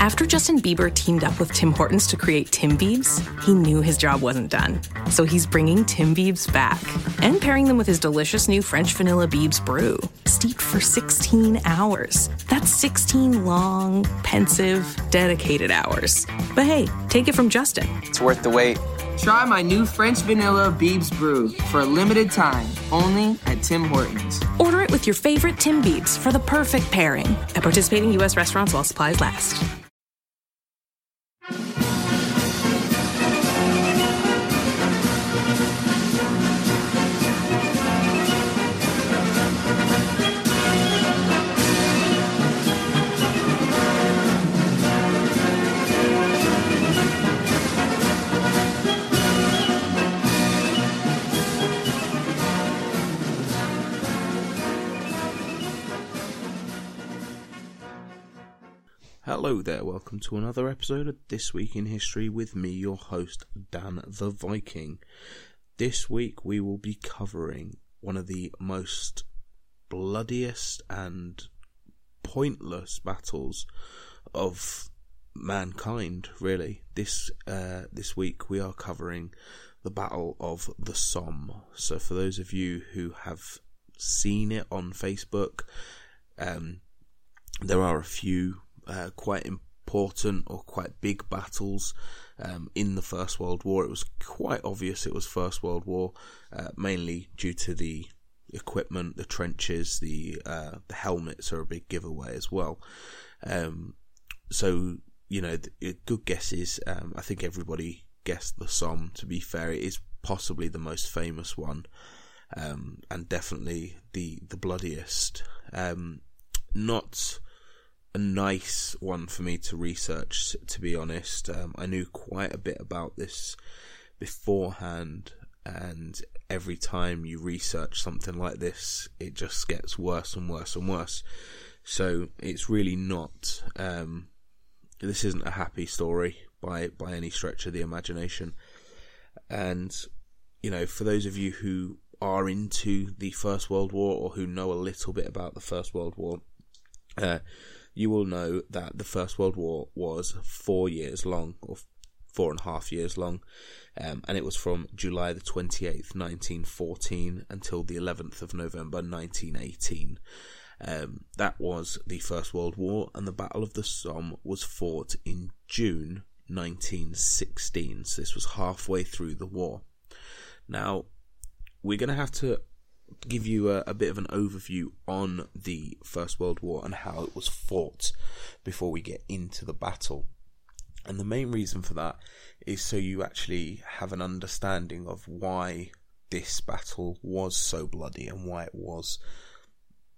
After Justin Bieber teamed up with Tim Hortons to create Tim Biebs, he knew his job wasn't done. So he's bringing Tim Biebs back and pairing them with his delicious new French vanilla Biebs brew, steeped for 16 hours. That's 16 long, pensive, dedicated hours. But hey, take it from Justin. It's worth the wait. Try my new French vanilla Biebs brew for a limited time, only at Tim Hortons. Order it with your favorite Tim Biebs for the perfect pairing at participating U.S. restaurants while supplies last. Hello there, welcome to another episode of This Week in History with me, your host, Dan the Viking. This week we will be covering one of the most bloodiest and pointless battles of mankind, really. This uh, this week we are covering the Battle of the Somme. So for those of you who have seen it on Facebook, um, there are a few uh, quite important or quite big battles um, in the First World War. It was quite obvious it was First World War, uh, mainly due to the equipment, the trenches, the uh, the helmets are a big giveaway as well. Um, so you know, the, good guesses. Um, I think everybody guessed the Somme. To be fair, it is possibly the most famous one, um, and definitely the the bloodiest. Um, not a nice one for me to research, to be honest. Um, I knew quite a bit about this beforehand, and every time you research something like this, it just gets worse and worse and worse. So it's really not. Um, this isn't a happy story by by any stretch of the imagination. And you know, for those of you who are into the First World War or who know a little bit about the First World War, uh, you will know that the First World War was four years long, or four and a half years long, um, and it was from July the 28th, 1914, until the 11th of November, 1918. Um, that was the First World War, and the Battle of the Somme was fought in June 1916. So this was halfway through the war. Now, we're going to have to give you a, a, bit of an overview on the First World War and how it was fought before we get into the battle. And the main reason for that is so you actually have an understanding of why this battle was so bloody and why it was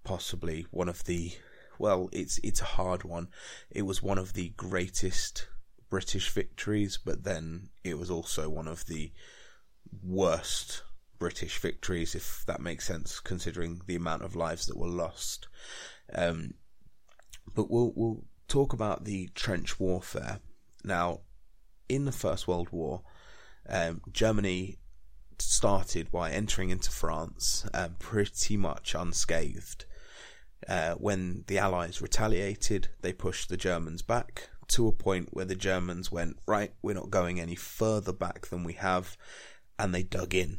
possibly one of the well, it's it's a hard one. It was one of the greatest British victories, but then it was also one of the worst British victories, if that makes sense, considering the amount of lives that were lost. Um, but we'll we'll talk about the trench warfare now. In the First World War, um, Germany started by entering into France um, pretty much unscathed. Uh, when the Allies retaliated, they pushed the Germans back to a point where the Germans went, right, we're not going any further back than we have, and they dug in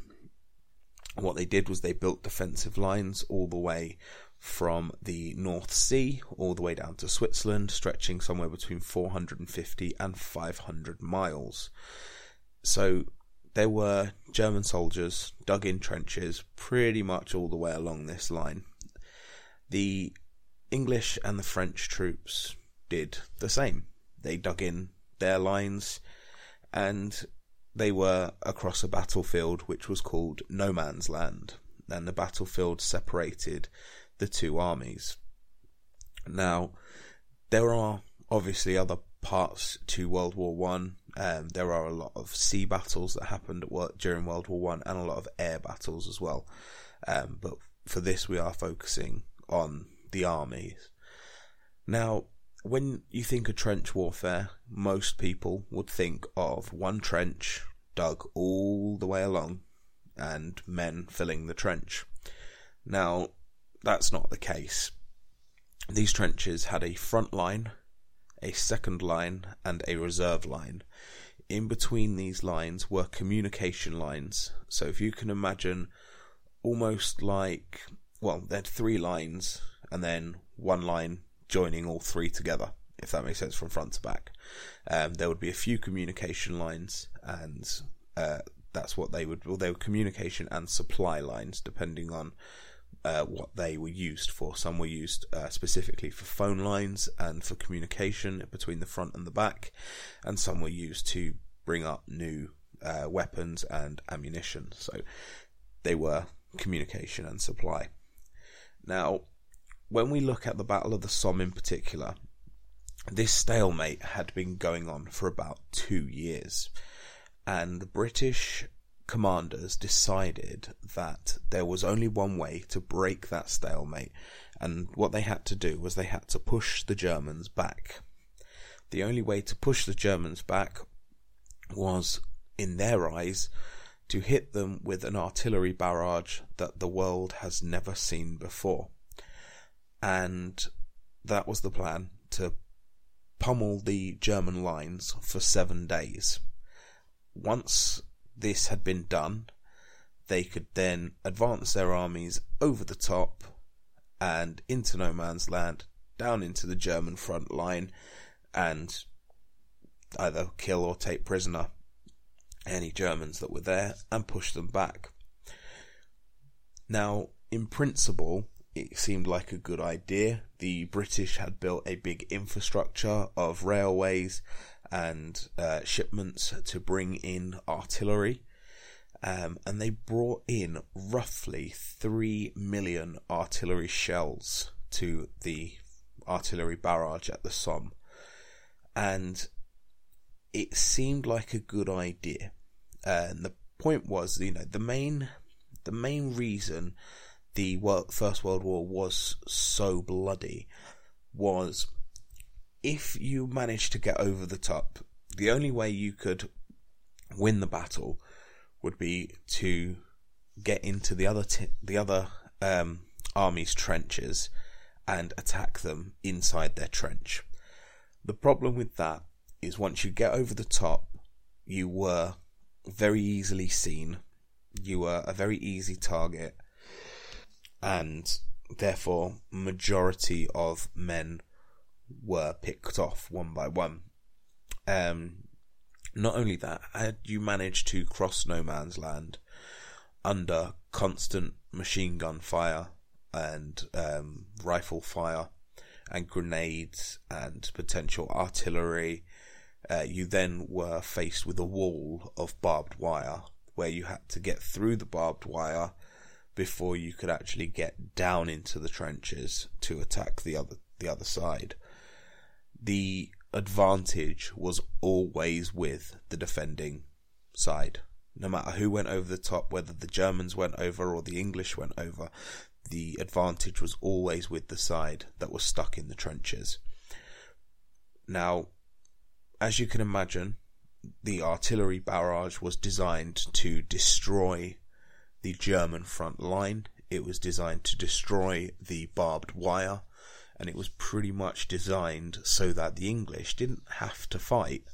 what they did was they built defensive lines all the way from the North Sea all the way down to Switzerland, stretching somewhere between 450 and 500 miles. So there were German soldiers dug in trenches pretty much all the way along this line. The English and the French troops did the same. They dug in their lines and they were across a battlefield which was called No Man's Land, and the battlefield separated the two armies. Now, there are obviously other parts to World War One. Um, there are a lot of sea battles that happened during World War One, and a lot of air battles as well. Um, but for this, we are focusing on the armies. Now, when you think of trench warfare, most people would think of one trench dug all the way along and men filling the trench. Now, that's not the case. These trenches had a front line, a second line, and a reserve line. In between these lines were communication lines. So if you can imagine almost like, well, they had three lines and then one line joining all three together, if that makes sense from front to back. Um, there would be a few communication lines, and uh, that's what they would. Well, they were communication and supply lines, depending on uh, what they were used for. Some were used uh, specifically for phone lines and for communication between the front and the back, and some were used to bring up new uh, weapons and ammunition. So they were communication and supply. Now, when we look at the Battle of the Somme in particular, this stalemate had been going on for about two years, and the British commanders decided that there was only one way to break that stalemate, and what they had to do was they had to push the Germans back. The only way to push the Germans back was, in their eyes, to hit them with an artillery barrage that the world has never seen before and that was the plan to pummel the German lines for seven days. Once this had been done, they could then advance their armies over the top and into no man's land, down into the German front line, and either kill or take prisoner any Germans that were there and push them back. Now, in principle, it seemed like a good idea. The British had built a big infrastructure of railways and uh, shipments to bring in artillery. Um, and they brought in roughly 3 million artillery shells to the artillery barrage at the Somme. And it seemed like a good idea. And the point was, you know, the main, the main reason the world, First World War was so bloody was if you managed to get over the top, the only way you could win the battle would be to get into the other t- the other um, army's trenches and attack them inside their trench. The problem with that is once you get over the top, you were very easily seen. You were a very easy target, and therefore majority of men were picked off one by one. Um, not only that, had you managed to cross no man's land under constant machine gun fire and um, rifle fire and grenades and potential artillery, uh, you then were faced with a wall of barbed wire where you had to get through the barbed wire before you could actually get down into the trenches to attack the other the other side. The advantage was always with the defending side. No matter who went over the top, whether the Germans went over or the English went over, the advantage was always with the side that was stuck in the trenches. Now, as you can imagine, the artillery barrage was designed to destroy the German front line. It was designed to destroy the barbed wire, and it was pretty much designed so that the English didn't have to fight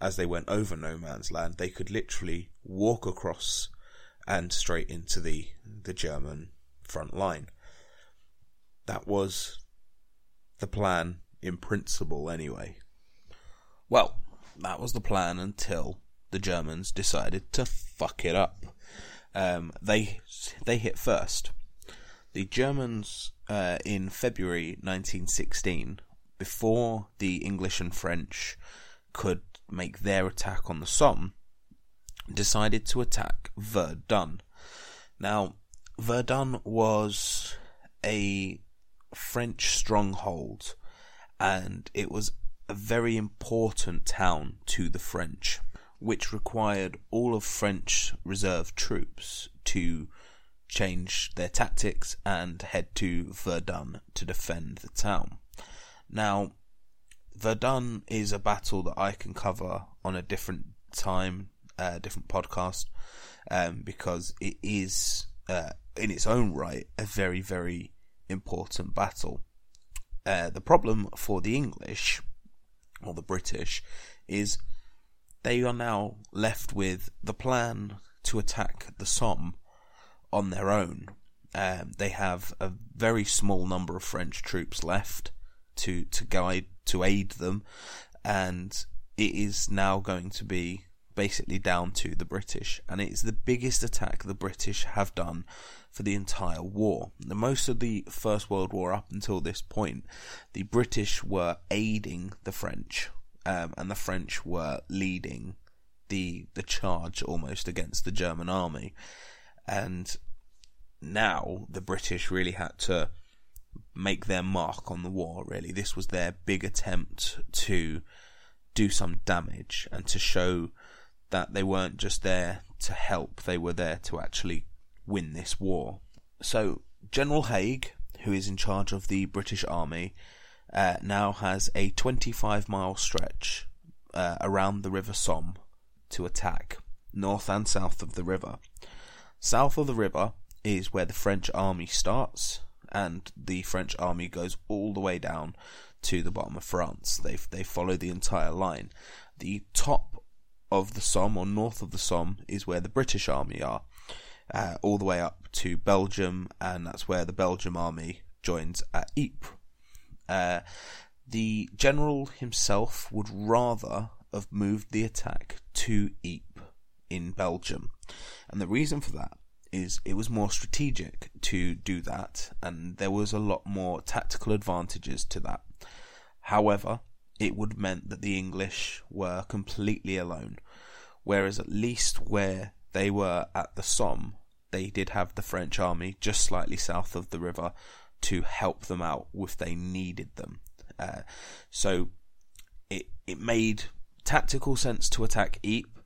as they went over no man's land. They could literally walk across and straight into the, the German front line. That was the plan in principle, anyway. Well, that was the plan until the Germans decided to fuck it up um, they they hit first. The Germans uh, in February 1916, before the English and French could make their attack on the Somme, decided to attack Verdun. Now, Verdun was a French stronghold, and it was a very important town to the French, which required all of French reserve troops to change their tactics and head to Verdun to defend the town. Now, Verdun is a battle that I can cover on a different time, uh, different podcast, um, because it is, uh, in its own right, a very, very important battle. Uh, the problem for the English, or the British, is they are now left with the plan to attack the Somme on their own. Um, they have a very small number of French troops left to to guide to aid them, and it is now going to be basically down to the British, and it is the biggest attack the British have done for the entire war. The most of the First World War up until this point, the British were aiding the French, um, and the French were leading the the charge almost against the German army, and now the British really had to make their mark on the war. Really, this was their big attempt to do some damage and to show that they weren't just there to help, they were there to actually win this war. So, General Haig, who is in charge of the British Army, uh, now has a 25 mile stretch uh, around the River Somme to attack, north and south of the river. South of the river is where the French army starts, and the French army goes all the way down to the bottom of France. They they follow the entire line. The top of the Somme or north of the Somme is where the British army are, uh, all the way up to Belgium, and that's where the Belgium army joins at Ypres. Uh, the general himself would rather have moved the attack to Ypres in Belgium, and the reason for that is it was more strategic to do that, and there was a lot more tactical advantages to that. However, it would meant that the English were completely alone, whereas at least where they were at the Somme, they did have the French army just slightly south of the river to help them out if they needed them. Uh, so it it made tactical sense to attack Ypres,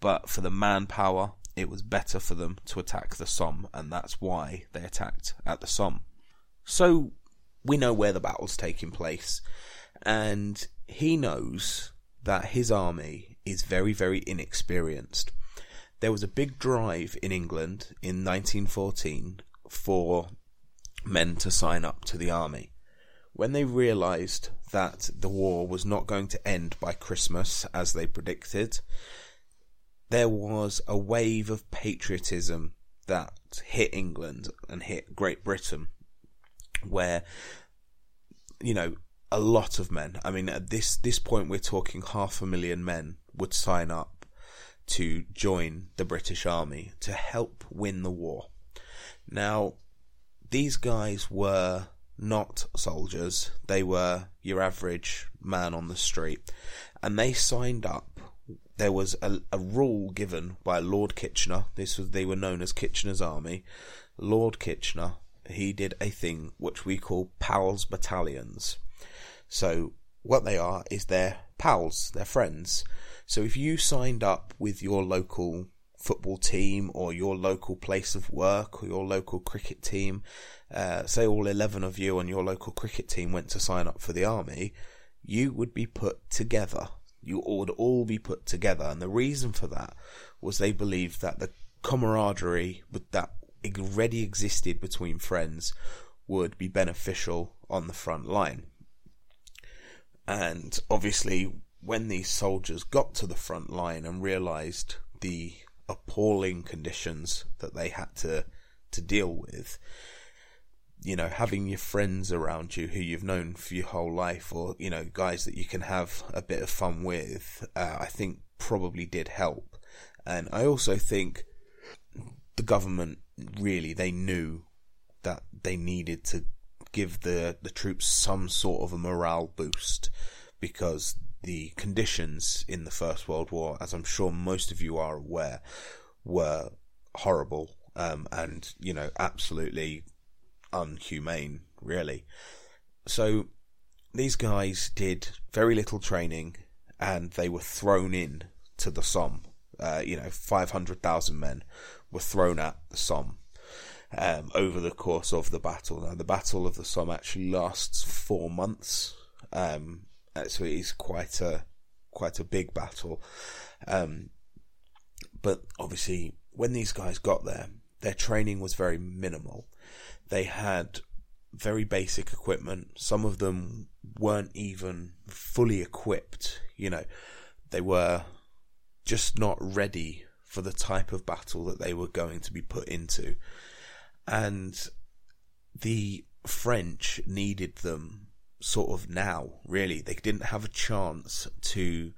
but for the manpower, it was better for them to attack the Somme, and that's why they attacked at the Somme. So we know where the battle's taking place, and he knows that his army is very, very inexperienced. There was a big drive in England in 1914 for men to sign up to the army. When they realised that the war was not going to end by Christmas as they predicted, there was a wave of patriotism that hit England and hit Great Britain, where you know a lot of men. I mean, at this this point, we're talking half a million men would sign up to join the British Army to help win the war. Now, these guys were not soldiers; they were your average man on the street, and they signed up there was a, a rule given by Lord Kitchener. This was they were known as Kitchener's Army. Lord Kitchener he did a thing which we call pals battalions. So what they are is they're pals, they're friends. So if you signed up with your local football team or your local place of work or your local cricket team, uh, say all 11 of you on your local cricket team went to sign up for the army, you would be put together you would all be put together. And the reason for that was they believed that the camaraderie that already existed between friends would be beneficial on the front line. And obviously, when these soldiers got to the front line and realized the appalling conditions that they had to to deal with, you know, having your friends around you who you've known for your whole life, or you know, guys that you can have a bit of fun with, uh, I think probably did help. And I also think the government really they knew that they needed to give the the troops some sort of a morale boost because the conditions in the First World War, as I'm sure most of you are aware, were horrible um, and you know absolutely unhumane, really. So these guys did very little training and they were thrown in to the Somme. Uh, you know, 500,000 men were thrown at the Somme um, over the course of the battle. Now, the Battle of the Somme actually lasts four months, um, so it is quite a quite a big battle. Um, but obviously, when these guys got there, their training was very minimal. They had very basic equipment. Some of them weren't even fully equipped. You know, they were just not ready for the type of battle that they were going to be put into. And the French needed them sort of now, really. They didn't have a chance to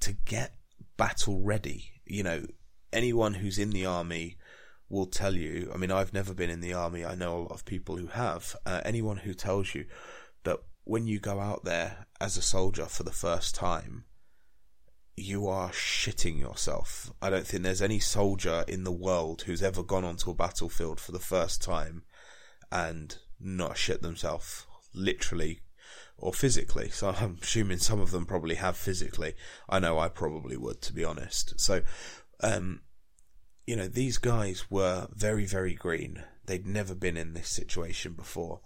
to get battle ready. You know, anyone who's in the army will tell you. I mean, I've never been in the army. I know a lot of people who have. Uh, anyone who tells you that when you go out there as a soldier for the first time, you are shitting yourself. I don't think there's any soldier in the world who's ever gone onto a battlefield for the first time and not shit themselves, literally or physically. So I'm assuming some of them probably have physically. I know I probably would, to be honest. So, um, you know, these guys were very, very green. They'd never been in this situation before.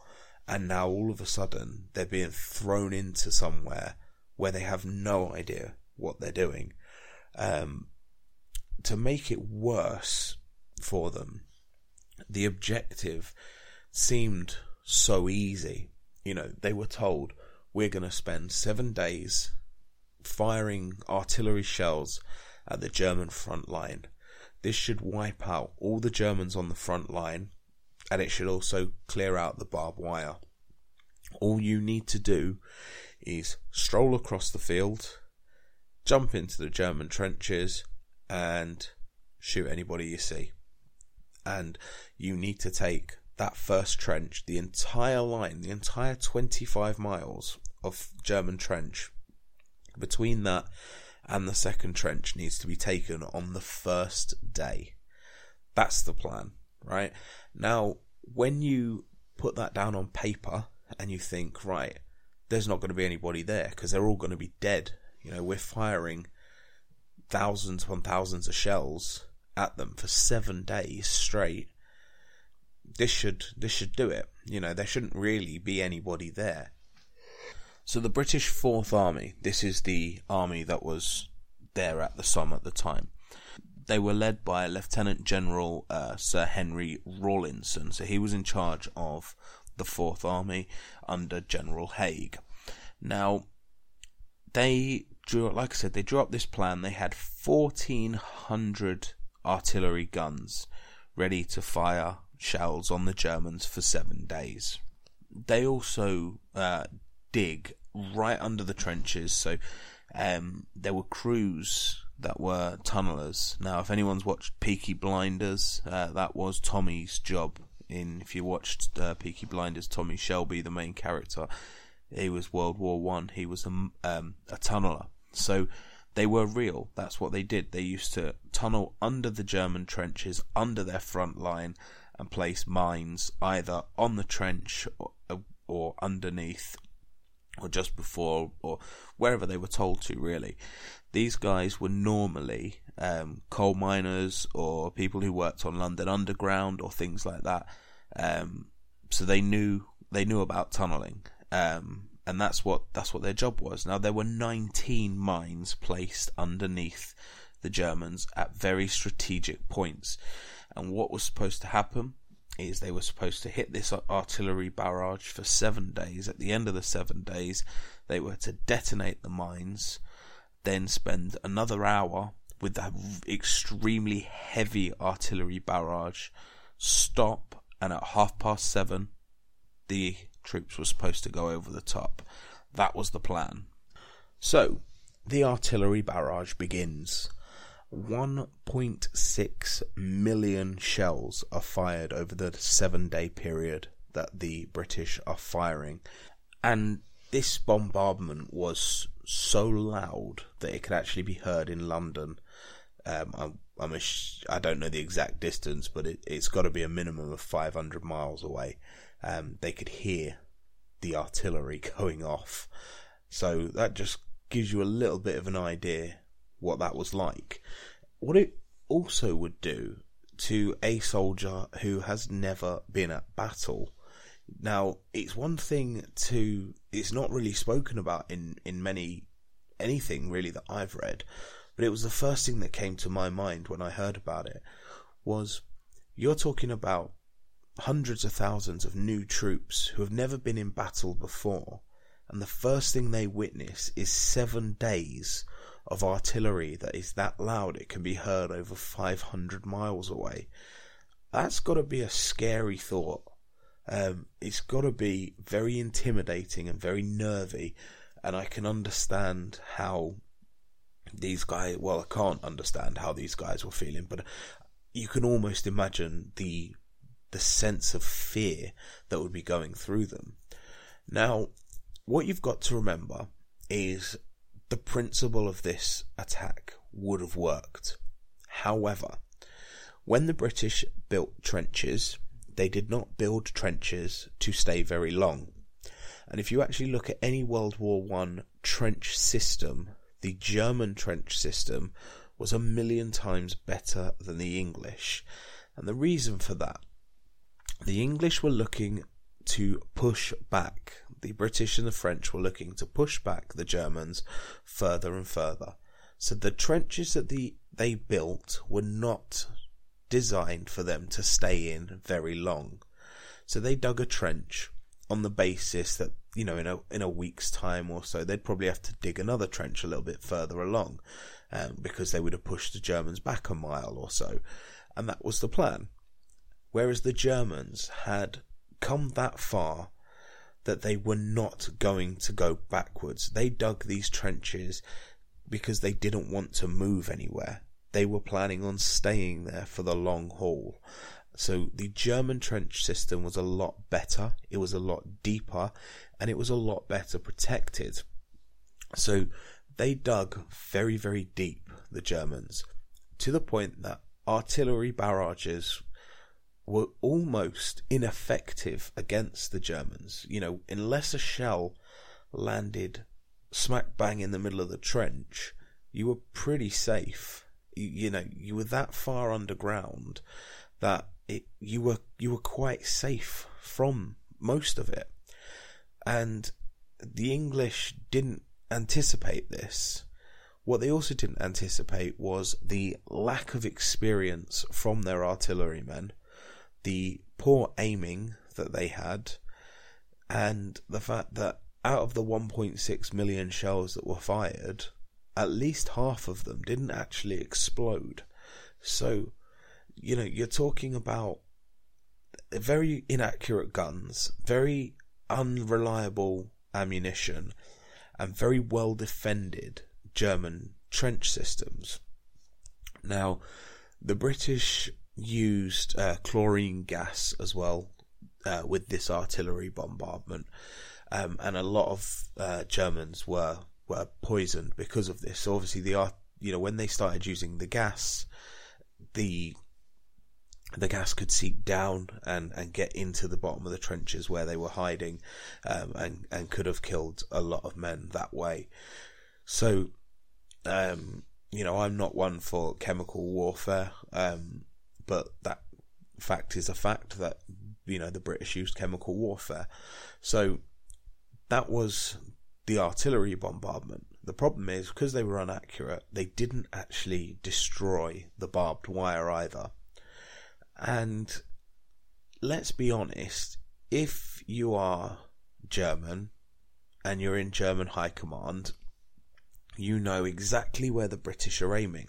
And now all of a sudden they're being thrown into somewhere where they have no idea what they're doing. Um, to make it worse for them, the objective seemed so easy. You know, they were told, we're going to spend seven days firing artillery shells at the German front line. This should wipe out all the Germans on the front line and it should also clear out the barbed wire. All you need to do is stroll across the field, jump into the German trenches, and shoot anybody you see. And you need to take that first trench, the entire line, the entire 25 miles of German trench, between that and the second trench needs to be taken on the first day. That's the plan, right? Now, when you put that down on paper and you think, right, there's not going to be anybody there because they're all going to be dead. You know, we're firing thousands upon thousands of shells at them for seven days straight. This should this should do it. You know, there shouldn't really be anybody there. So the British Fourth Army, this is the army that was there at the Somme at the time. They were led by Lieutenant General uh, Sir Henry Rawlinson. So he was in charge of the Fourth Army under General Haig. Now, they drew, like I said, they drew up this plan. They had 1,400 artillery guns ready to fire shells on the Germans for seven days. They also uh, dig right under the trenches. So um, there were crews that were tunnelers. Now, if anyone's watched Peaky Blinders, uh, that was Tommy's job. In if you watched uh, Peaky Blinders, Tommy Shelby, the main character, he was World War One. He was a, um, a tunneler. So they were real. That's what they did. They used to tunnel under the German trenches, under their front line, and place mines either on the trench or, or underneath or just before, or wherever they were told to, really. These guys were normally um, coal miners or people who worked on London Underground or things like that. Um, so they knew they knew about tunneling, um, and that's what that's what their job was. Now there were 19 mines placed underneath the Germans at very strategic points, and what was supposed to happen is they were supposed to hit this artillery barrage for seven days. At the end of the seven days, they were to detonate the mines, then spend another hour with that extremely heavy artillery barrage, stop, and at half past seven, the troops were supposed to go over the top. That was the plan. So, the artillery barrage begins. 1.6 million shells are fired over the seven day period that the British are firing. And this bombardment was so loud that it could actually be heard in London. Um, I'm, I'm don't know the exact distance, but it, has got to be a minimum of 500 miles away. Um, they could hear the artillery going off. So that just gives you a little bit of an idea what that was like. What it also would do to a soldier who has never been at battle. Now, it's one thing to, it's not really spoken about in, in many, anything really that I've read, but it was the first thing that came to my mind when I heard about it was you're talking about hundreds of thousands of new troops who have never been in battle before, and the first thing they witness is seven days of artillery that is that loud it can be heard over 500 miles away. That's got to be a scary thought. Um, it's got to be very intimidating and very nervy, and I can understand how these guys. Well, I can't understand how these guys were feeling, but you can almost imagine the the sense of fear that would be going through them. Now, what you've got to remember is the principle of this attack would have worked. However, when the British built trenches, they did not build trenches to stay very long. And if you actually look at any World War One trench system, the German trench system was a million times better than the English. And the reason for that the English were looking to push back. The British and the French were looking to push back the Germans further and further. So the trenches that the, they built were not designed for them to stay in very long. So they dug a trench on the basis that, you know, in a, in a week's time or so, they'd probably have to dig another trench a little bit further along, um, because they would have pushed the Germans back a mile or so. And that was the plan. Whereas the Germans had come that far that they were not going to go backwards. They dug these trenches because they didn't want to move anywhere. They were planning on staying there for the long haul. So the German trench system was a lot better, it was a lot deeper, and it was a lot better protected. So they dug very, very deep, the Germans, to the point that artillery barrages were almost ineffective against the Germans. You know, unless a shell landed smack bang in the middle of the trench, you were pretty safe. You, you know, you were that far underground that it you were you were quite safe from most of it. And the English didn't anticipate this. What they also didn't anticipate was the lack of experience from their artillerymen the poor aiming that they had, and the fact that out of the 1.6 million shells that were fired, at least half of them didn't actually explode. So, you know, you're talking about very inaccurate guns, very unreliable ammunition, and very well defended German trench systems. Now, the British used uh, chlorine gas as well uh, with this artillery bombardment, um, and a lot of uh, Germans were were poisoned because of this. So obviously, the art, you know, when they started using the gas, the the gas could seep down and, and get into the bottom of the trenches where they were hiding, um, and and could have killed a lot of men that way. So, um, you know, I'm not one for chemical warfare. Um, but that fact is a fact that you know the British used chemical warfare. So that was the artillery bombardment. The problem is because they were inaccurate, they didn't actually destroy the barbed wire either. And let's be honest, if you are German and you're in German high command, you know exactly where the British are aiming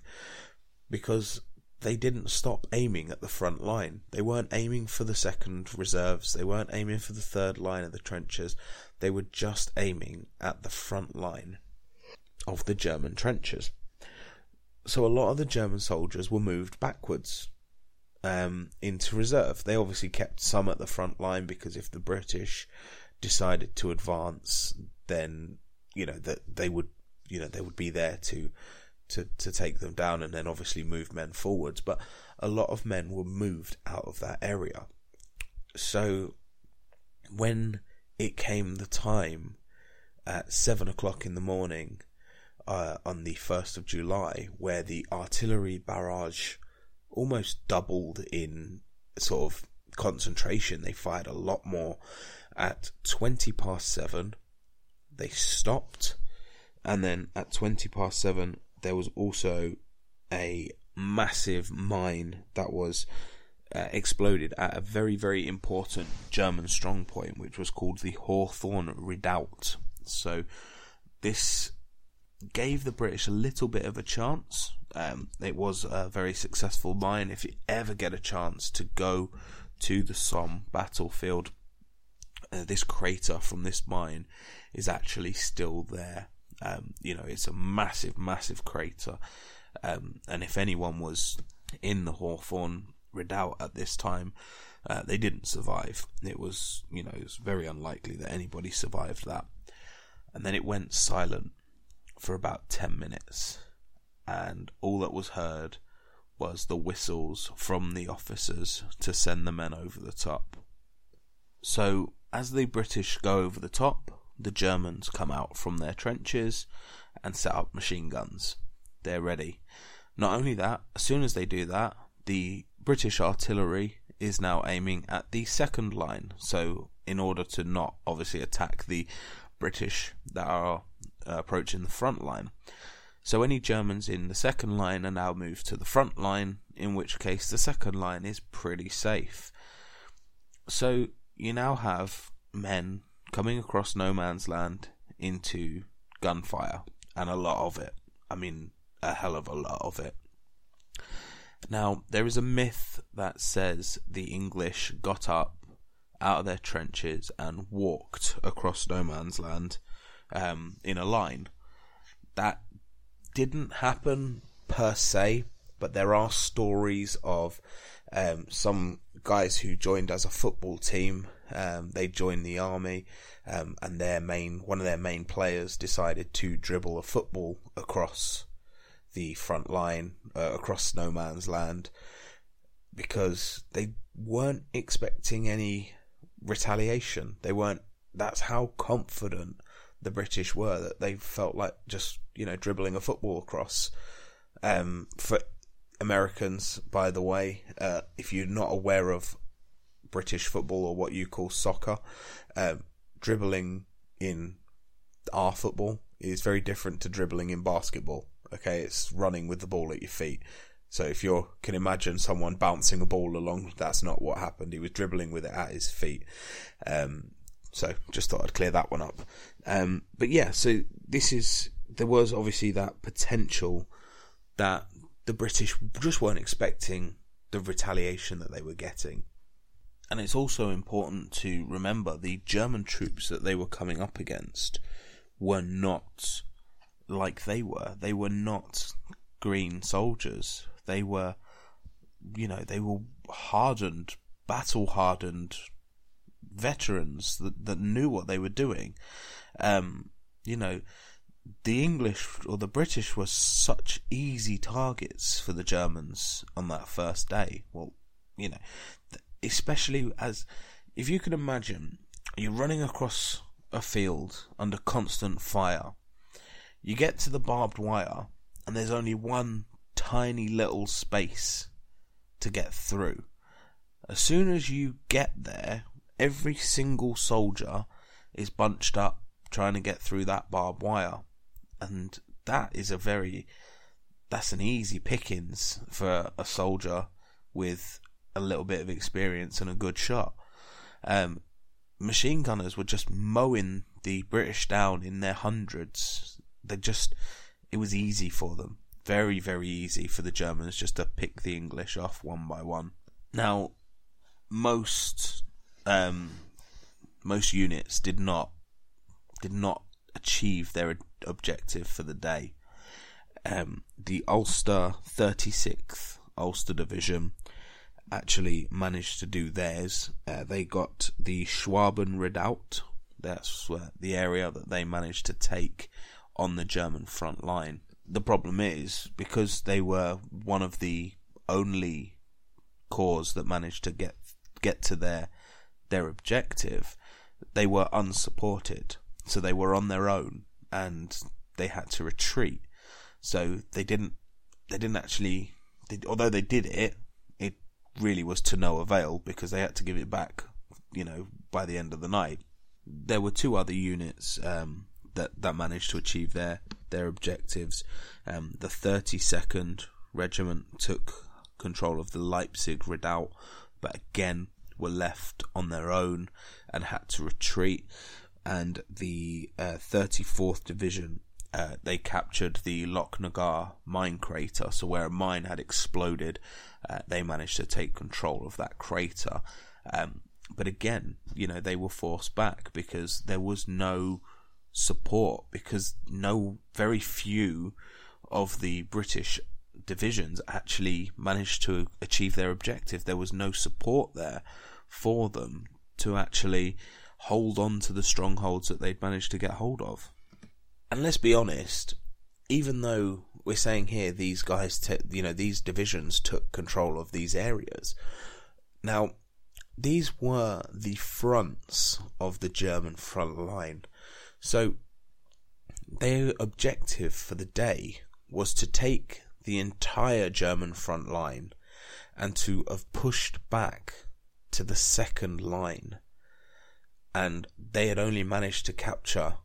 because they didn't stop aiming at the front line. They weren't aiming for the second reserves. They weren't aiming for the third line of the trenches. They were just aiming at the front line of the German trenches. So a lot of the German soldiers were moved backwards um, into reserve. They obviously kept some at the front line because if the British decided to advance, then you know that they would, you know, they would be there to to, to take them down and then obviously move men forwards. But a lot of men were moved out of that area. So when it came the time at seven o'clock in the morning uh, on the 1st of July where the artillery barrage almost doubled in sort of concentration. They fired a lot more. At 20 past 7, they stopped. And then at 20 past 7, there was also a massive mine that was uh, exploded at a very, very important German strongpoint, which was called the Hawthorn Redoubt. So, this gave the British a little bit of a chance. Um, it was a very successful mine. If you ever get a chance to go to the Somme battlefield, uh, this crater from this mine is actually still there. Um, you know, it's a massive, massive crater. Um, and if anyone was in the Hawthorn Redoubt at this time, uh, they didn't survive. It was, you know, it was very unlikely that anybody survived that. And then it went silent for about 10 minutes, and all that was heard was the whistles from the officers to send the men over the top. So, as the British go over the top, the Germans come out from their trenches and set up machine guns. They're ready. Not only that, as soon as they do that, the British artillery is now aiming at the second line. So, in order to not obviously attack the British that are uh, approaching the front line. So any Germans in the second line are now moved to the front line, in which case the second line is pretty safe. So you now have men coming across no man's land into gunfire, and a lot of it. I mean, a hell of a lot of it. Now, there is a myth that says the English got up out of their trenches and walked across no man's land um, in a line. That didn't happen per se, but there are stories of um, some guys who joined as a football team. Um, they joined the army, um, and their main one of their main players decided to dribble a football across the front line, uh, across no man's land, because they weren't expecting any retaliation. They weren't. That's how confident the British were that they felt like just you know dribbling a football across. Um, for Americans, by the way, uh, if you're not aware of British football or what you call soccer, um, dribbling in our football is very different to dribbling in basketball. Okay, it's running with the ball at your feet. So if you can imagine someone bouncing a ball along, that's not what happened. He was dribbling with it at his feet. Um, so just thought I'd clear that one up. Um, but yeah, so this is there was obviously that potential that the British just weren't expecting the retaliation that they were getting. And it's also important to remember the German troops that they were coming up against were not like they were. They were not green soldiers. They were, you know, they were hardened, battle hardened veterans that, that knew what they were doing. Um, you know, the English or the British were such easy targets for the Germans on that first day. Well, you know, especially as if you can imagine you're running across a field under constant fire. You get to the barbed wire, and there's only one tiny little space to get through. As soon as you get there, every single soldier is bunched up trying to get through that barbed wire. And that is a very, that's an easy pickings for a soldier with a little bit of experience and a good shot. Um, machine gunners were just mowing the British down in their hundreds. They just, it was easy for them. Very, very easy for the Germans just to pick the English off one by one. Now, most um, most units did not did not achieve their objective for the day. Um, the Ulster 36th Ulster Division actually managed to do theirs. Uh, they got the Schwaben Redoubt. That's the area that they managed to take on the German front line. The problem is because they were one of the only corps that managed to get get to their their objective, they were unsupported, so they were on their own and they had to retreat. So they didn't they didn't actually they, although they did it really was to no avail because they had to give it back, you know, by the end of the night. There were two other units um, that that managed to achieve their their objectives. Um, the 32nd Regiment took control of the Leipzig redoubt, but again were left on their own and had to retreat. And the uh, 34th Division uh, they captured the Lochnagar mine crater. So where a mine had exploded, uh, they managed to take control of that crater. Um, but again, you know, they were forced back because there was no support because no, very few of the British divisions actually managed to achieve their objective. There was no support there for them to actually hold on to the strongholds that they'd managed to get hold of. And let's be honest, even though we're saying here these guys, t- you know, these divisions took control of these areas. Now, these were the fronts of the German front line. So, their objective for the day was to take the entire German front line and to have pushed back to the second line. And they had only managed to capture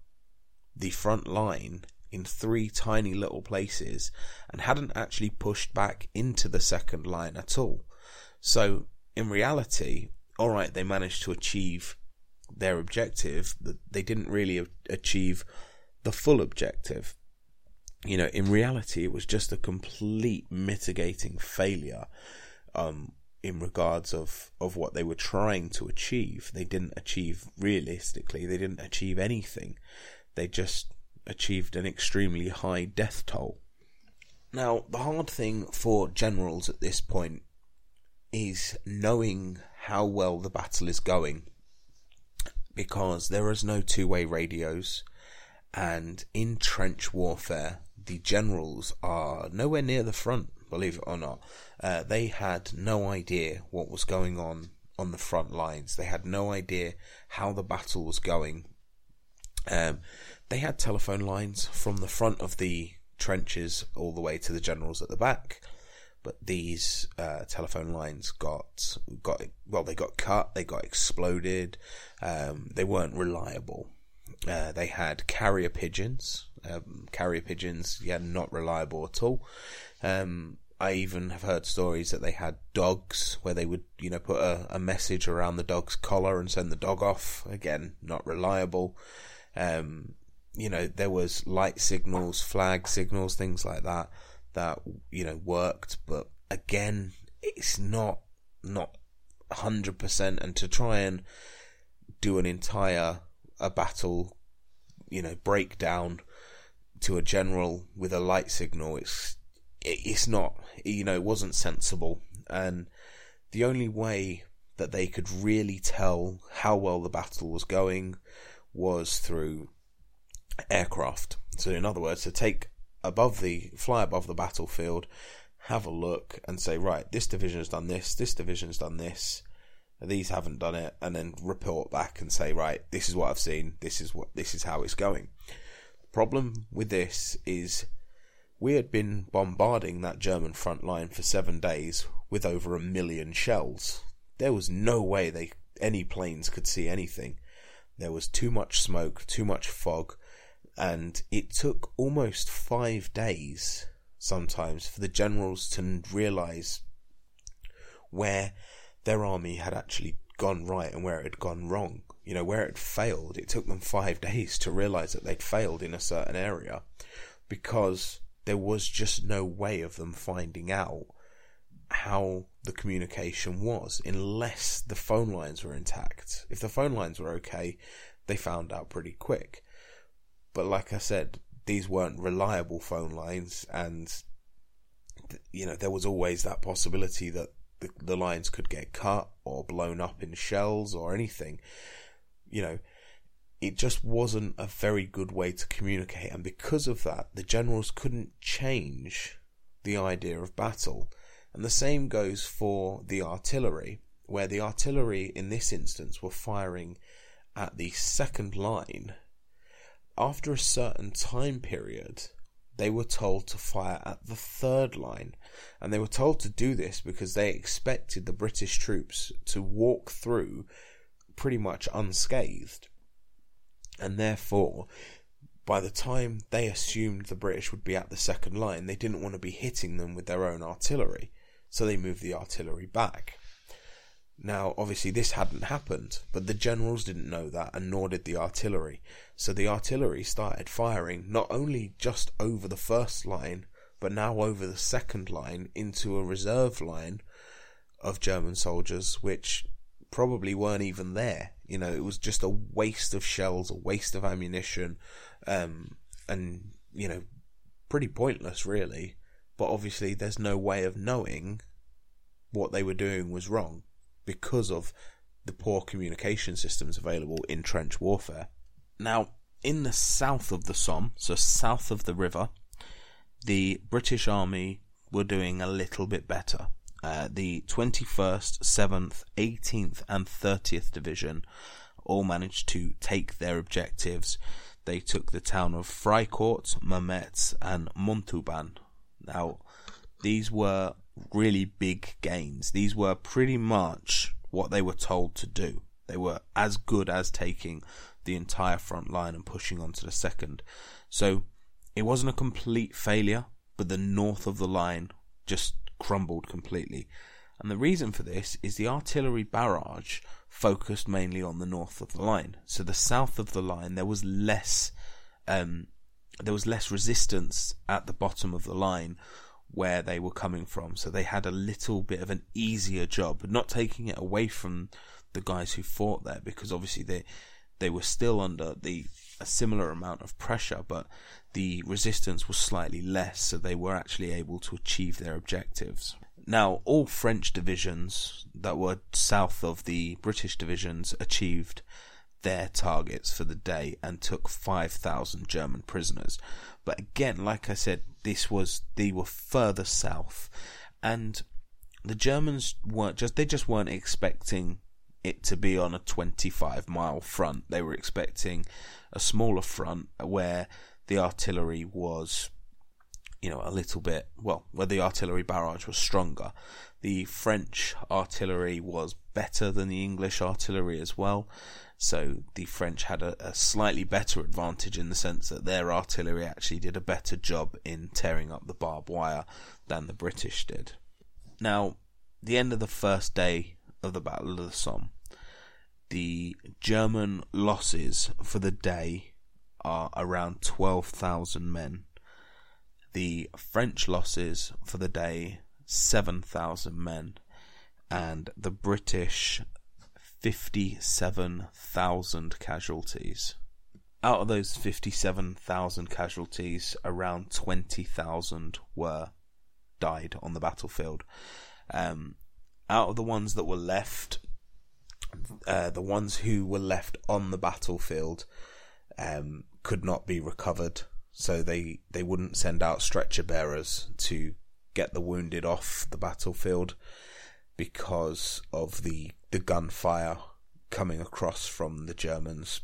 the front line in three tiny little places and hadn't actually pushed back into the second line at all. So, in reality, alright, they managed to achieve their objective, they didn't really achieve the full objective. You know, in reality, it was just a complete mitigating failure um, in regards of, of what they were trying to achieve. They didn't achieve realistically, they didn't achieve anything they just achieved an extremely high death toll. Now, the hard thing for generals at this point is knowing how well the battle is going because there is no two way radios, and in trench warfare, the generals are nowhere near the front, believe it or not. Uh, they had no idea what was going on on the front lines, they had no idea how the battle was going um, they had telephone lines from the front of the trenches all the way to the generals at the back, but these uh, telephone lines got got well, they got cut, they got exploded, um, they weren't reliable. Uh, they had carrier pigeons, um, carrier pigeons, yeah, not reliable at all. Um, I even have heard stories that they had dogs where they would, you know, put a, a message around the dog's collar and send the dog off. Again, not reliable. Um, you know, there was light signals, flag signals, things like that that you know worked, but again, it's not not hundred percent. And to try and do an entire a battle, you know, breakdown to a general with a light signal, it's it's not you know it wasn't sensible, and the only way that they could really tell how well the battle was going was through aircraft. So, in other words, to take above the fly above the battlefield, have a look, and say, right, this division has done this, this division has done this, these haven't done it, and then report back and say, right, this is what I've seen, this is what this is how it's going. The problem with this is we had been bombarding that German front line for seven days with over a million shells. There was no way they any planes could see anything. There was too much smoke, too much fog, and it took almost five days sometimes for the generals to realize where their army had actually gone right and where it had gone wrong. You know, where it failed. It took them five days to realize that they'd failed in a certain area because there was just no way of them finding out how the communication was unless the phone lines were intact. If the phone lines were okay, they found out pretty quick. But like I said, these weren't reliable phone lines, and you know there was always that possibility that the, the lines could get cut or blown up in shells or anything. You know, it just wasn't a very good way to communicate, and because of that, the generals couldn't change the idea of battle and the same goes for the artillery, where the artillery in this instance were firing at the second line, after a certain time period, they were told to fire at the third line. And they were told to do this because they expected the British troops to walk through pretty much unscathed. And therefore, by the time they assumed the British would be at the second line, they didn't want to be hitting them with their own artillery. So they moved the artillery back. Now, obviously, this hadn't happened, but the generals didn't know that, and nor did the artillery. So the artillery started firing not only just over the first line, but now over the second line into a reserve line of German soldiers, which probably weren't even there. You know, it was just a waste of shells, a waste of ammunition, um, and, you know, pretty pointless, really. But obviously, there's no way of knowing what they were doing was wrong because of the poor communication systems available in trench warfare. Now, in the south of the Somme, so south of the river, the British Army were doing a little bit better. Uh, the 21st, 7th, 18th, and 30th Division all managed to take their objectives. They took the town of Fricourt, Mametz, and Montauban. Now, these were really big gains. These were pretty much what they were told to do. They were as good as taking the entire front line and pushing on to the second. So it wasn't a complete failure, but the north of the line just crumbled completely. And the reason for this is the artillery barrage focused mainly on the north of the line. So the south of the line there was less um, there was less resistance at the bottom of the line where they were coming from. So they had a little bit of an easier job, not taking it away from the guys who fought there because obviously they they were still under the a similar amount of pressure, but the resistance was slightly less, so they were actually able to achieve their objectives. Now, all French divisions that were south of the British divisions achieved their targets for the day and took 5,000 German prisoners. But again, like I said, this was they were further south, and the Germans weren't just they just weren't expecting it to be on a 25 mile front. They were expecting a smaller front where the artillery was, you know, a little bit well, where the artillery barrage was stronger. The French artillery was better than the English artillery as well, so the French had a, a, slightly better advantage in the sense that their artillery actually did a better job in tearing up the barbed wire than the British did. Now, the end of the first day of the Battle of the Somme, the German losses for the day are around 12,000 men. The French losses for the day, 7,000 men. And the British 57,000 casualties. Out of those 57,000 casualties, around 20,000 were died on the battlefield. Um, out of the ones that were left, uh, the ones who were left on the battlefield um, could not be recovered, so they, they wouldn't send out stretcher bearers to get the wounded off the battlefield because of the the gunfire coming across from the Germans.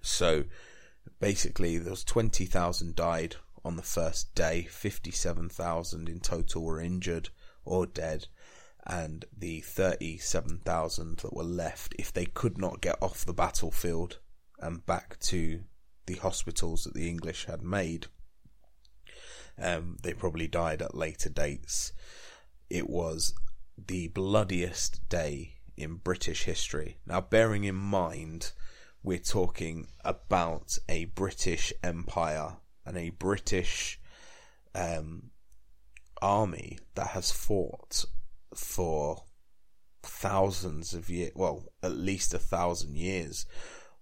So basically, there was 20,000 died on the first day, 57,000 in total were injured or dead, and the 37,000 that were left, if they could not get off the battlefield and back to the hospitals that the English had made, um, they probably died at later dates. It was the bloodiest day in British history. Now, bearing in mind, we're talking about a British Empire and a British um, army that has fought for thousands of years, well, at least a thousand years.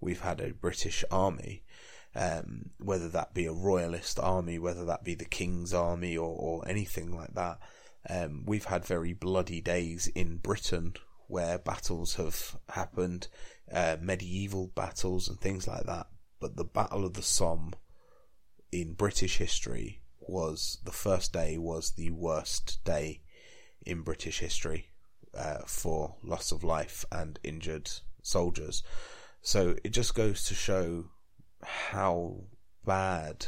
We've had a British army, um, whether that be a royalist army, whether that be the King's army, or, or anything like that. Um, we've had very bloody days in Britain where battles have happened, uh, medieval battles and things like that. But the Battle of the Somme in British history was the first day was the worst day in British history uh, for loss of life and injured soldiers. So it just goes to show how bad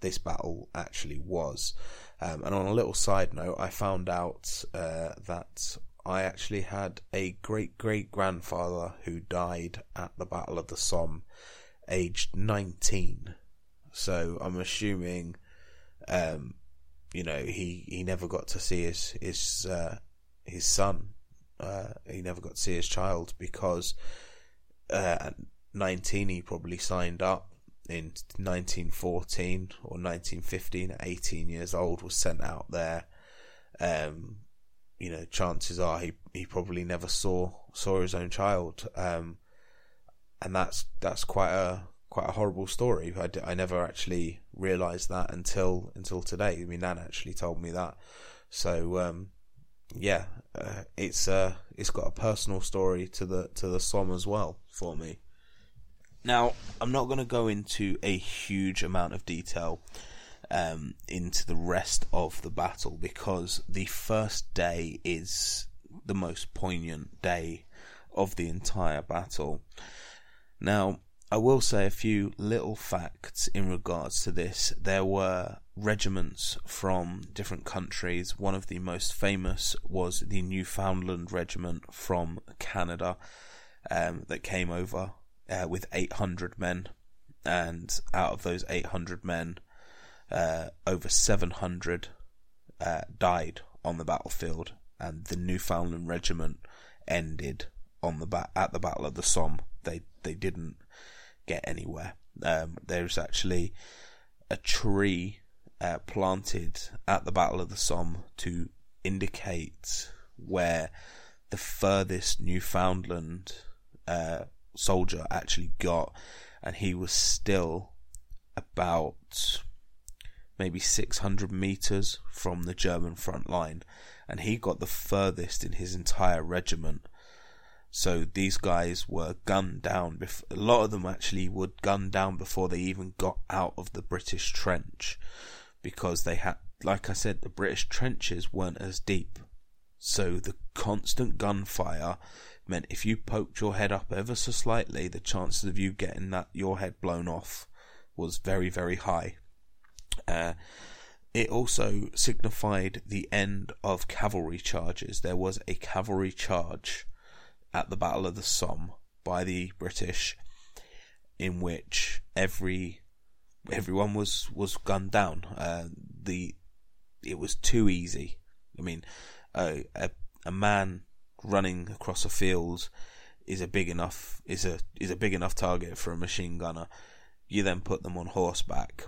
this battle actually was. Um, and on a little side note, I found out uh, that I actually had a great great grandfather who died at the Battle of the Somme, aged 19. So I'm assuming, um, you know, he, he never got to see his his uh, his son. Uh, he never got to see his child because uh, at 19 he probably signed up in 1914 or 1915 at 18 years old was sent out there um, you know chances are he he probably never saw saw his own child um, and that's that's quite a quite a horrible story. I, I never actually realized that until until today. I mean Nan actually told me that. So um, yeah uh, it's uh it's got a personal story to the to the Somme as well for me. Now, I'm not going to go into a huge amount of detail um, into the rest of the battle because the first day is the most poignant day of the entire battle. Now, I will say a few little facts in regards to this. There were regiments from different countries. One of the most famous was the Newfoundland Regiment from Canada um, that came over uh, with 800 men, and out of those 800 men, uh, over 700 uh, died on the battlefield, and the Newfoundland Regiment ended on the ba- at the Battle of the Somme. They they didn't get anywhere. Um, there's actually a tree uh, planted at the Battle of the Somme to indicate where the furthest Newfoundland uh, soldier actually got, and he was still about maybe 600 meters from the German front line, and he got the furthest in his entire regiment. So these guys were gunned down. Bef- a lot of them actually were gunned down before they even got out of the British trench, because they had, like I said, the British trenches weren't as deep. So the constant gunfire meant if you poked your head up ever so slightly, the chances of you getting that your head blown off was very, very high. Uh, it also signified the end of cavalry charges. There was a cavalry charge at the Battle of the Somme by the British, in which every everyone was was gunned down. Uh, the it was too easy. I mean, a a man running across a field is a big enough is a is a big enough target for a machine gunner. You then put them on horseback.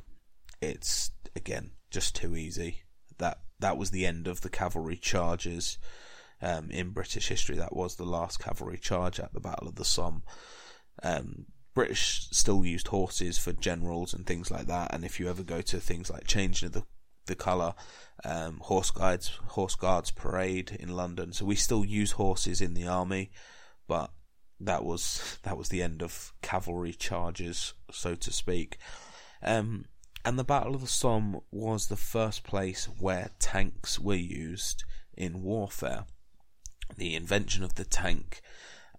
It's again just too easy. That that was the end of the cavalry charges um, in British history. That was the last cavalry charge at the Battle of the Somme. Um, British still used horses for generals and things like that. And if you ever go to things like changing the the colour um, horse guards horse guards parade in London. So we still use horses in the army, but that was that was the end of cavalry charges, so to speak. Um, and the Battle of the Somme was the first place where tanks were used in warfare. The invention of the tank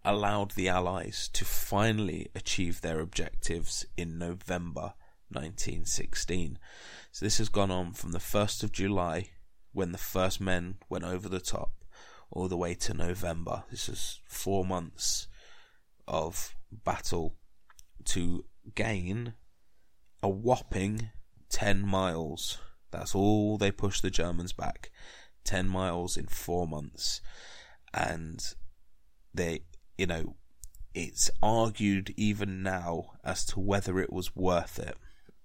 allowed the Allies to finally achieve their objectives in November 1916. So this has gone on from the 1st of July, when the first men went over the top, all the way to November. This is four months of battle to gain a whopping 10 miles. That's all they pushed the Germans back. 10 miles in four months. And they, you know, it's argued even now as to whether it was worth it.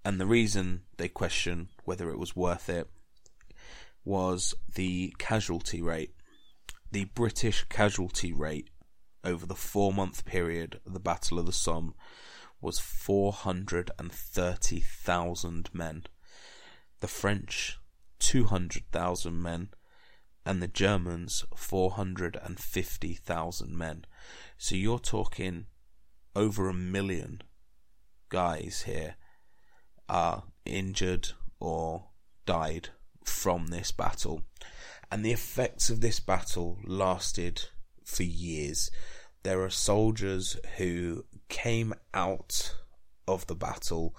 And the reason they question whether it was worth it was the casualty rate. The British casualty rate over the four month period of the Battle of the Somme was 430,000 men. The French, 200,000 men. And the Germans, 450,000 men. So you're talking over a million guys here are injured or died from this battle. And the effects of this battle lasted for years. There are soldiers who came out of the battle,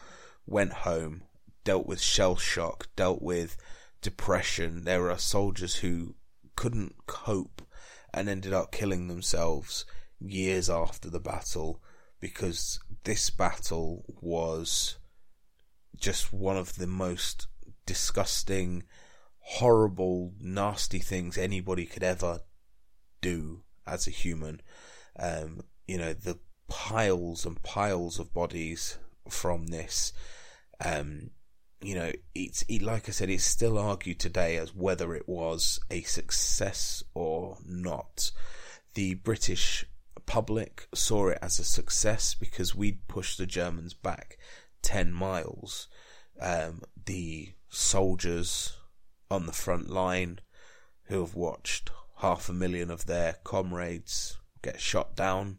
went home, dealt with shell shock, dealt with depression. There are soldiers who couldn't cope and ended up killing themselves years after the battle because this battle was just one of the most disgusting, horrible, nasty things anybody could ever do as a human. Um, you know, the piles and piles of bodies from this. Um, you know, it's it, like I said, it's still argued today as whether it was a success or not. The British public saw it as a success because we'd pushed the Germans back 10 miles. Um, the soldiers on the front line who have watched half a million of their comrades get shot down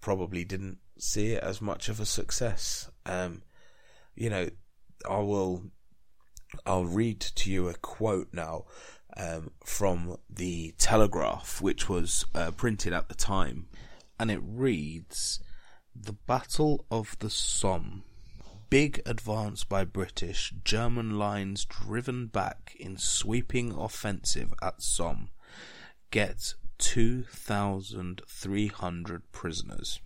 probably didn't see it as much of a success. Um, you know, I will, I'll read to you a quote now um, from the Telegraph, which was uh, printed at the time, and it reads: "The Battle of the Somme." Big advance by British, German lines driven back in sweeping offensive at Somme. Get 2,300 prisoners.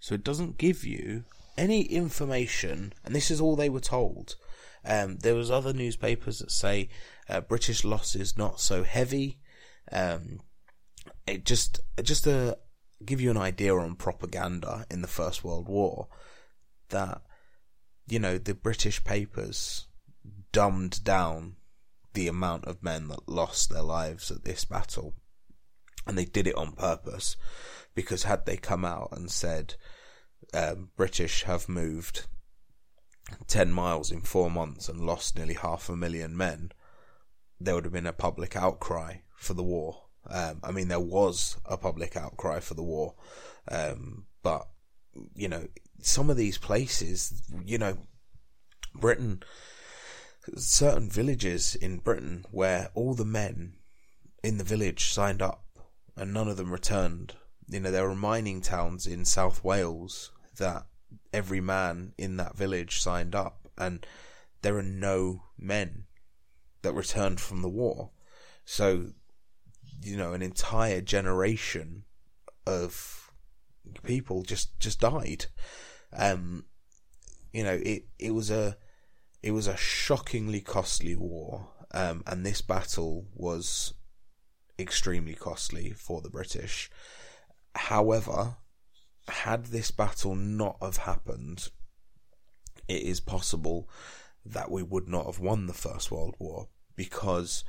So it doesn't give you any information, and this is all they were told. Um, there was other newspapers that say uh, British losses not so heavy. Um, it just just to give you an idea on propaganda in the First World War, that you know the British papers dumbed down the amount of men that lost their lives at this battle, and they did it on purpose because had they come out and said um, British have moved 10 miles in four months and lost nearly half a million men, there would have been a public outcry for the war. Um, I mean, there was a public outcry for the war, um, but, you know, some of these places, you know, Britain, certain villages in Britain where all the men in the village signed up and none of them returned. You know, there were mining towns in South Wales that every man in that village signed up, and there are no men that returned from the war. So, you know, an entire generation of people just just died. Um, you know, it it was a it was a shockingly costly war, um, and this battle was extremely costly for the British. However, had this battle not have happened, it is possible that we would not have won the First World War because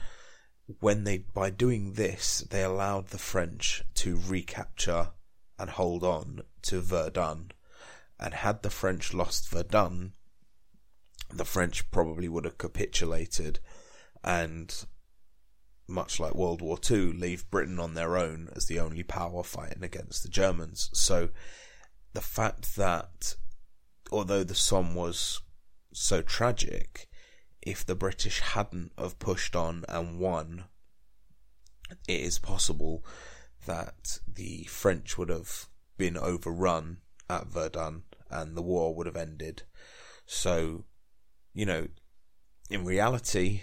when they by doing this they allowed the French to recapture and hold on to Verdun. And had the French lost Verdun the French probably would have capitulated and much like World War II, leave Britain on their own as the only power fighting against the Germans. So the fact that, although the Somme was so tragic, if the British hadn't have pushed on and won, it is possible that the French would have been overrun at Verdun and the war would have ended. So, you know, in reality,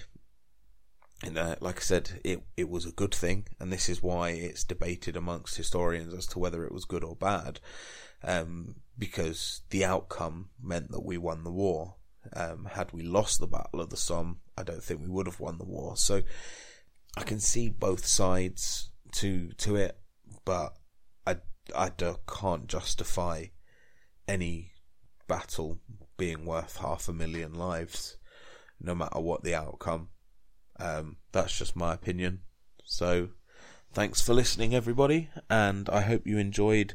and uh, like I said, it it was a good thing, and this is why it's debated amongst historians as to whether it was good or bad, um, because the outcome meant that we won the war. Um, had we lost the Battle of the Somme, I don't think we would have won the war. So I can see both sides to to it, but I I can't justify any battle being worth half a million lives, no matter what the outcome. Um, that's just my opinion. So, thanks for listening, everybody, and I hope you enjoyed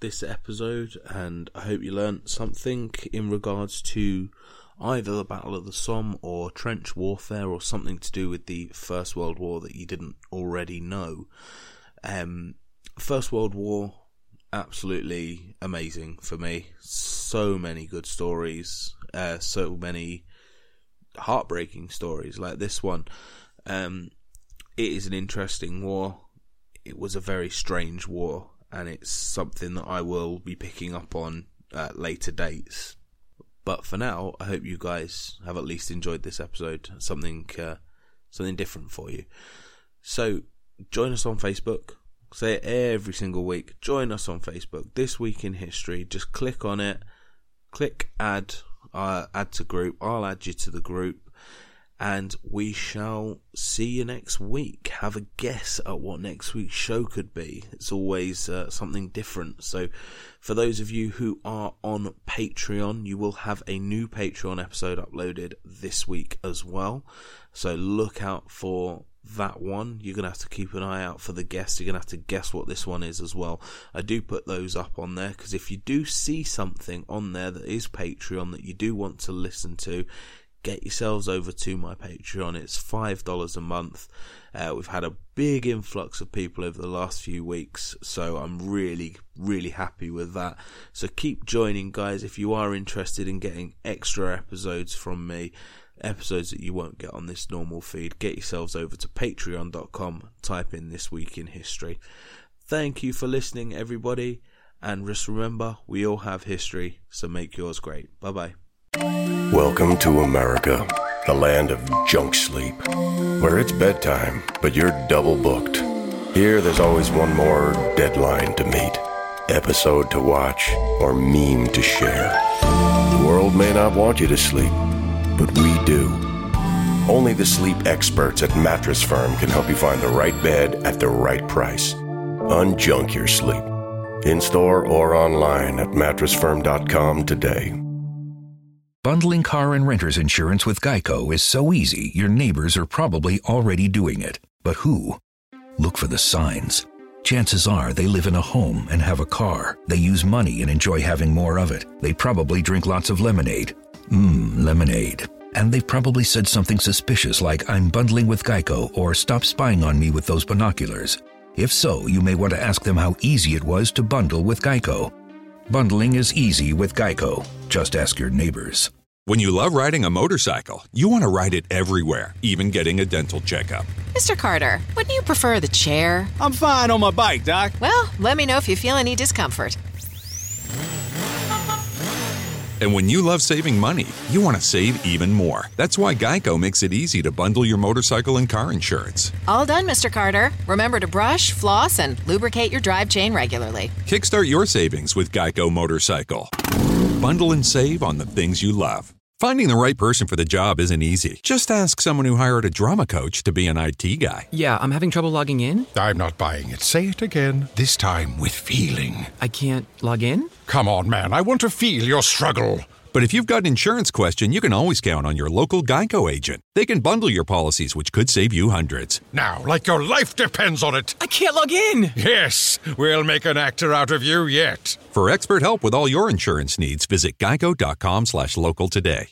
this episode, and I hope you learnt something in regards to either the Battle of the Somme or trench warfare or something to do with the First World War that you didn't already know. Um, First World War, absolutely amazing for me. So many good stories, uh, so many heartbreaking stories like this one. Um, it is an interesting war. It was a very strange war, and it's something that I will be picking up on at later dates. But for now, I hope you guys have at least enjoyed this episode. Something, uh, something different for you. So join us on Facebook. Say it every single week. Join us on Facebook. This week in history. Just click on it. Click add. Uh, add to group. I'll add you to the group and we shall see you next week. Have a guess at what next week's show could be. It's always uh, something different. So, for those of you who are on Patreon, you will have a new Patreon episode uploaded this week as well. So, look out for that one. You're going to have to keep an eye out for the guest. You're going to have to guess what this one is as well. I do put those up on there because if you do see something on there that is Patreon that you do want to listen to, get yourselves over to my Patreon. It's $5 a month. Uh, we've had a big influx of people over the last few weeks, so I'm really, really happy with that. So keep joining, guys, if you are interested in getting extra episodes from me, episodes that you won't get on this normal feed. Get yourselves over to patreon.com, type in This Week in History. Thank you for listening, everybody, and just remember, we all have history, so make yours great. Bye bye. Welcome to America, the land of junk sleep, where it's bedtime, but you're double booked. Here, there's always one more deadline to meet, episode to watch, or meme to share. The world may not want you to sleep, but we do. Only the sleep experts at Mattress Firm can help you find the right bed at the right price. Unjunk your sleep. In store or online at mattressfirm.com today. Bundling car and renter's insurance with Geico is so easy, your neighbors are probably already doing it. But who? Look for the signs. Chances are they live in a home and have a car. They use money and enjoy having more of it. They probably drink lots of lemonade. Mmm, lemonade. And they've probably said something suspicious like, I'm bundling with Geico or stop spying on me with those binoculars. If so, you may want to ask them how easy it was to bundle with Geico. Bundling is easy with Geico. Just ask your neighbors. When you love riding a motorcycle, you want to ride it everywhere, even getting a dental checkup. Mr. Carter, wouldn't you prefer the chair? I'm fine on my bike, Doc. Well, let me know if you feel any discomfort. And when you love saving money, you want to save even more. That's why Geico makes it easy to bundle your motorcycle and car insurance. All done, Mr. Carter. Remember to brush, floss, and lubricate your drive chain regularly. Kickstart your savings with Geico Motorcycle. Bundle and save on the things you love. Finding the right person for the job isn't easy. Just ask someone who hired a drama coach to be an IT guy. Yeah, I'm having trouble logging in. I'm not buying it. Say it again, this time with feeling. I can't log in? Come on, man. I want to feel your struggle. But if you've got an insurance question, you can always count on your local Geico agent. They can bundle your policies, which could save you hundreds. Now, like your life depends on it. I can't log in. Yes, we'll make an actor out of you yet. For expert help with all your insurance needs, visit geico.com slash local today.